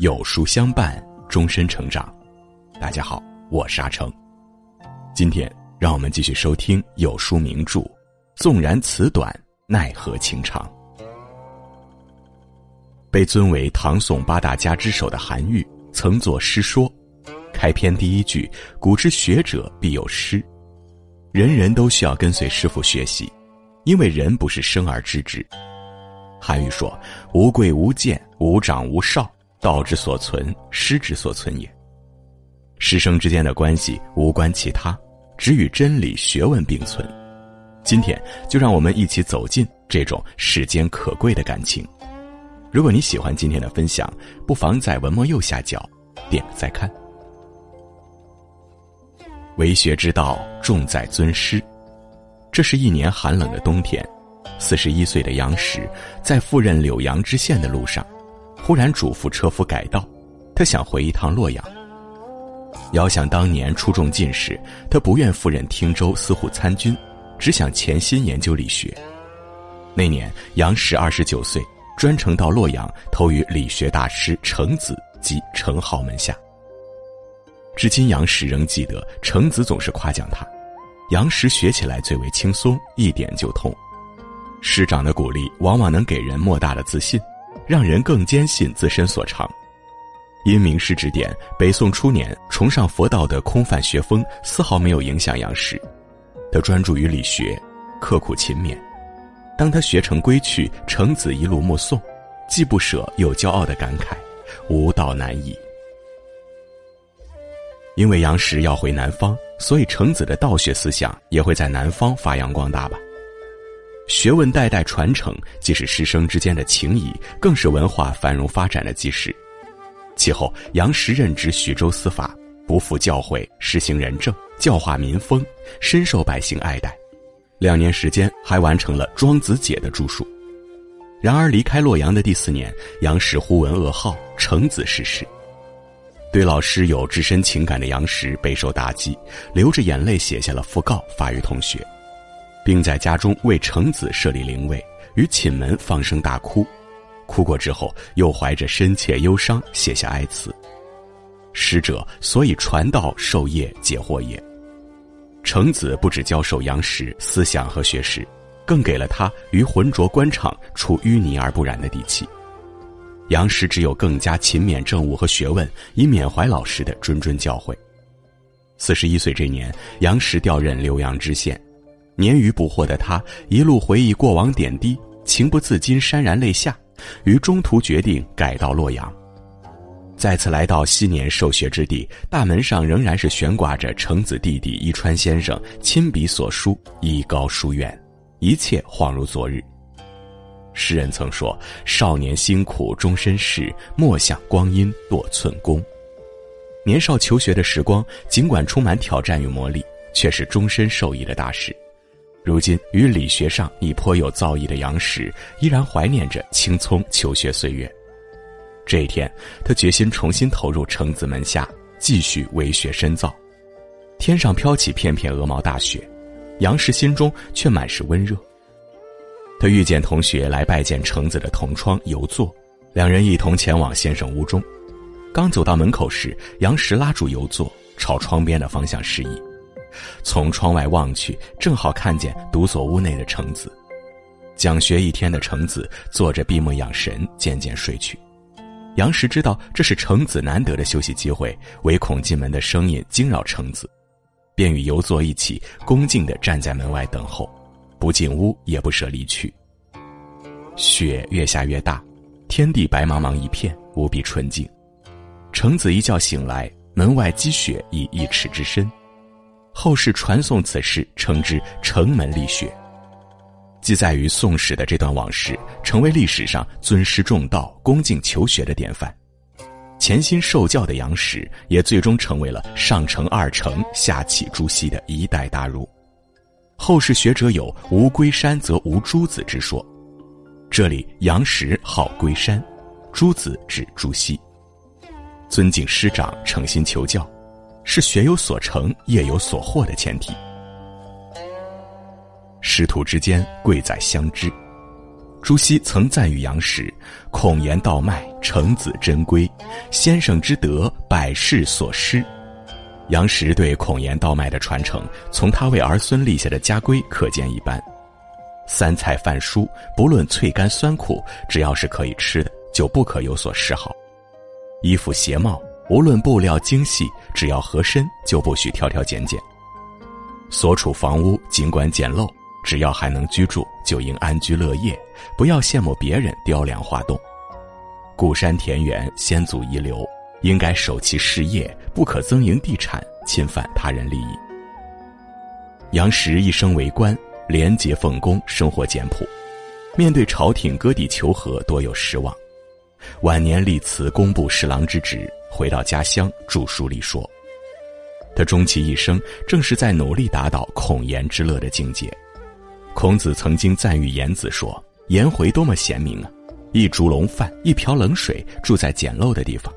有书相伴，终身成长。大家好，我是阿成。今天让我们继续收听有书名著《纵然词短，奈何情长》。被尊为唐宋八大家之首的韩愈，曾作诗说，开篇第一句“古之学者必有师”，人人都需要跟随师傅学习，因为人不是生而知之。韩愈说：“无贵无贱，无长无少，道之所存，师之所存也。师生之间的关系无关其他，只与真理学问并存。今天就让我们一起走进这种世间可贵的感情。如果你喜欢今天的分享，不妨在文末右下角点个再看。为学之道，重在尊师。这是一年寒冷的冬天。”四十一岁的杨时，在赴任柳阳知县的路上，忽然嘱咐车夫改道，他想回一趟洛阳。遥想当年初中进士，他不愿赴任汀州司户参军，只想潜心研究理学。那年杨时二十九岁，专程到洛阳投于理学大师程子及程颢门下。至今杨时仍记得程子总是夸奖他，杨时学起来最为轻松，一点就通。师长的鼓励往往能给人莫大的自信，让人更坚信自身所长。因名师指点，北宋初年崇尚佛道的空泛学风丝毫没有影响杨时。他专注于理学，刻苦勤勉。当他学成归去，程子一路目送，既不舍又骄傲的感慨：“吾道难矣。”因为杨时要回南方，所以程子的道学思想也会在南方发扬光大吧。学问代代传承，既是师生之间的情谊，更是文化繁荣发展的基石。其后，杨时任职徐州司法，不负教诲，实行仁政，教化民风，深受百姓爱戴。两年时间，还完成了《庄子解》的著述。然而，离开洛阳的第四年，杨时忽闻噩耗，程子逝世。对老师有至深情感的杨时备受打击，流着眼泪写下了讣告，发于同学。并在家中为程子设立灵位，于寝门放声大哭，哭过之后，又怀着深切忧伤写下哀词。师者，所以传道授业解惑也。程子不止教授杨时思想和学识，更给了他于浑浊官场出淤泥而不染的底气。杨时只有更加勤勉政务和学问，以缅怀老师的谆谆教诲。四十一岁这年，杨时调任浏阳知县。年逾不惑的他，一路回忆过往点滴，情不自禁潸然泪下，于中途决定改到洛阳。再次来到昔年受学之地，大门上仍然是悬挂着程子弟弟伊川先生亲笔所书“艺高书院”，一切恍如昨日。诗人曾说：“少年辛苦终身事，莫向光阴度寸功。”年少求学的时光，尽管充满挑战与磨砺，却是终身受益的大事。如今，于理学上已颇有造诣的杨时，依然怀念着青葱求学岁月。这一天，他决心重新投入程子门下，继续为学深造。天上飘起片片鹅毛大雪，杨时心中却满是温热。他遇见同学来拜见程子的同窗游作，两人一同前往先生屋中。刚走到门口时，杨时拉住游作，朝窗边的方向示意。从窗外望去，正好看见独锁屋内的橙子。讲学一天的橙子坐着闭目养神，渐渐睡去。杨时知道这是橙子难得的休息机会，唯恐进门的声音惊扰橙子，便与游作一起恭敬地站在门外等候，不进屋也不舍离去。雪越下越大，天地白茫茫一片，无比纯净。橙子一觉醒来，门外积雪已一尺之深。后世传颂此事，称之“城门立雪”。记载于《宋史》的这段往事，成为历史上尊师重道、恭敬求学的典范。潜心受教的杨时，也最终成为了上承二程、下启朱熹的一代大儒。后世学者有“无龟山则无朱子”之说，这里杨时号龟山，朱子指朱熹。尊敬师长，诚心求教。是学有所成、业有所获的前提。师徒之间贵在相知。朱熹曾赞誉杨时：“孔颜道脉，程子真规，先生之德，百世所失。杨时对孔颜道脉的传承，从他为儿孙立下的家规可见一斑。三菜饭蔬，不论脆干酸苦，只要是可以吃的，就不可有所嗜好。衣服鞋帽，无论布料精细，只要合身，就不许挑挑拣拣。所处房屋尽管简陋，只要还能居住，就应安居乐业，不要羡慕别人雕梁画栋。故山田园，先祖遗留。应该守其事业，不可增营地产，侵犯他人利益。杨时一生为官，廉洁奉公，生活简朴，面对朝廷割地求和，多有失望。晚年立辞工部侍郎之职，回到家乡著书立说。他终其一生，正是在努力达到孔颜之乐的境界。孔子曾经赞誉颜子说：“颜回多么贤明啊！一竹笼饭，一瓢冷水，住在简陋的地方。”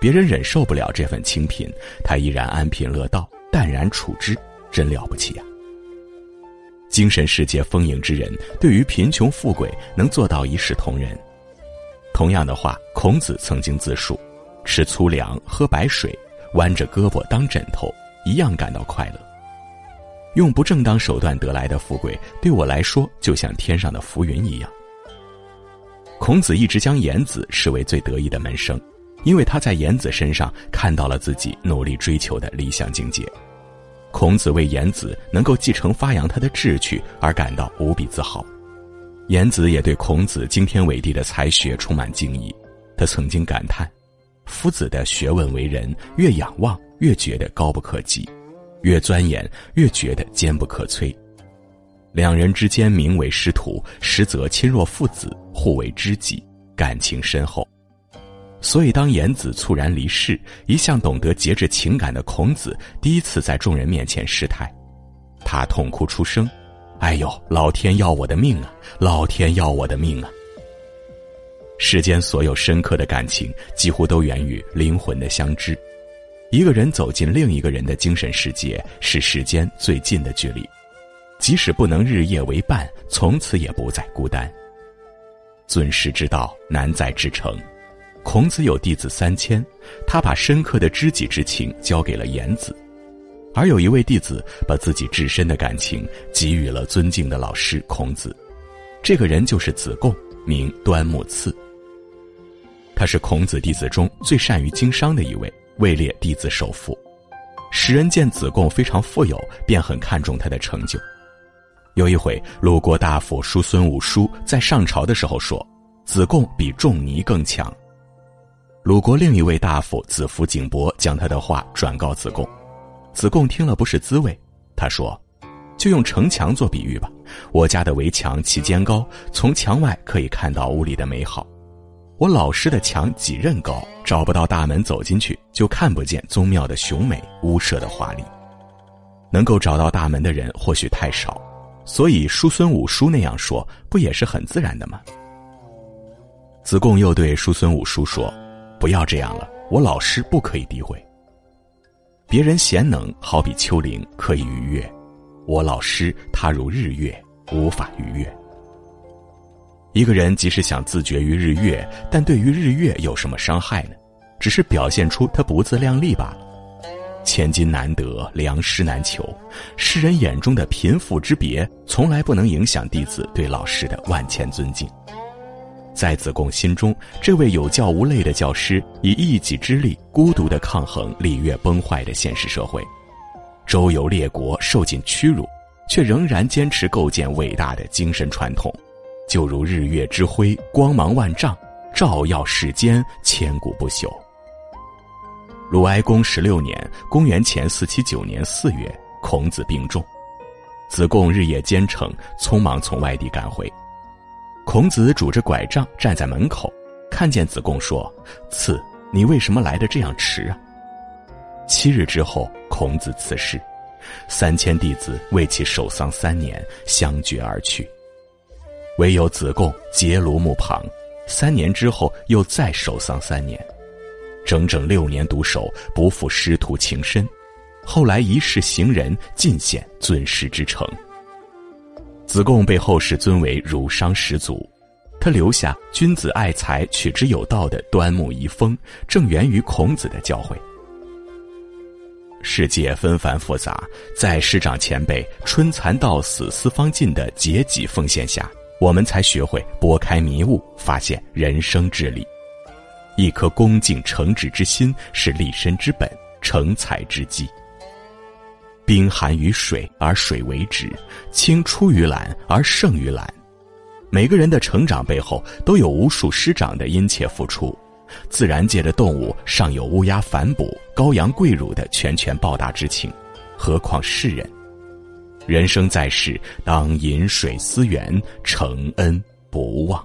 别人忍受不了这份清贫，他依然安贫乐道，淡然处之，真了不起呀！精神世界丰盈之人，对于贫穷富贵能做到一视同仁。同样的话，孔子曾经自述：吃粗粮，喝白水，弯着胳膊当枕头，一样感到快乐。用不正当手段得来的富贵，对我来说就像天上的浮云一样。孔子一直将颜子视为最得意的门生。因为他在颜子身上看到了自己努力追求的理想境界，孔子为颜子能够继承发扬他的志趣而感到无比自豪。颜子也对孔子惊天伟地的才学充满敬意，他曾经感叹：“夫子的学问为人，越仰望越觉得高不可及，越钻研越觉得坚不可摧。两人之间名为师徒，实则亲若父子，互为知己，感情深厚。”所以，当颜子猝然离世，一向懂得节制情感的孔子第一次在众人面前失态，他痛哭出声：“哎呦，老天要我的命啊！老天要我的命啊！”世间所有深刻的感情，几乎都源于灵魂的相知。一个人走进另一个人的精神世界，是世间最近的距离。即使不能日夜为伴，从此也不再孤单。尊师之道，难在至诚。孔子有弟子三千，他把深刻的知己之情交给了颜子，而有一位弟子把自己至深的感情给予了尊敬的老师孔子。这个人就是子贡，名端木赐。他是孔子弟子中最善于经商的一位，位列弟子首富。时人见子贡非常富有，便很看重他的成就。有一回，鲁国大夫叔孙武叔在上朝的时候说：“子贡比仲尼更强。”鲁国另一位大夫子服景伯将他的话转告子贡，子贡听了不是滋味。他说：“就用城墙做比喻吧，我家的围墙其尖高，从墙外可以看到屋里的美好。我老师的墙几仞高，找不到大门走进去，就看不见宗庙的雄美，屋舍的华丽。能够找到大门的人或许太少，所以叔孙武叔那样说，不也是很自然的吗？”子贡又对叔孙武叔说。不要这样了，我老师不可以诋毁。别人贤能，好比丘陵，可以逾越；我老师他如日月，无法逾越。一个人即使想自绝于日月，但对于日月有什么伤害呢？只是表现出他不自量力罢了。千金难得，良师难求。世人眼中的贫富之别，从来不能影响弟子对老师的万千尊敬。在子贡心中，这位有教无类的教师，以一己之力孤独地抗衡礼乐崩坏的现实社会，周游列国，受尽屈辱，却仍然坚持构建伟大的精神传统，就如日月之辉，光芒万丈，照耀世间，千古不朽。鲁哀公十六年（公元前四七九年）四月，孔子病重，子贡日夜兼程，匆忙从外地赶回。孔子拄着拐杖站在门口，看见子贡说：“次，你为什么来的这样迟啊？”七日之后，孔子辞世，三千弟子为其守丧三年，相绝而去。唯有子贡结庐墓旁，三年之后又再守丧三年，整整六年独守，不负师徒情深。后来一世行人，尽显尊师之诚。子贡被后世尊为儒商始祖，他留下“君子爱财，取之有道”的端木遗风，正源于孔子的教诲。世界纷繁复杂，在师长前辈“春蚕到死丝方尽”的节己奉献下，我们才学会拨开迷雾，发现人生之理。一颗恭敬诚挚之心是立身之本，成才之基。冰寒于水，而水为止；青出于蓝，而胜于蓝。每个人的成长背后，都有无数师长的殷切付出。自然界的动物尚有乌鸦反哺、羔羊跪乳的拳拳报答之情，何况世人？人生在世，当饮水思源，承恩不忘。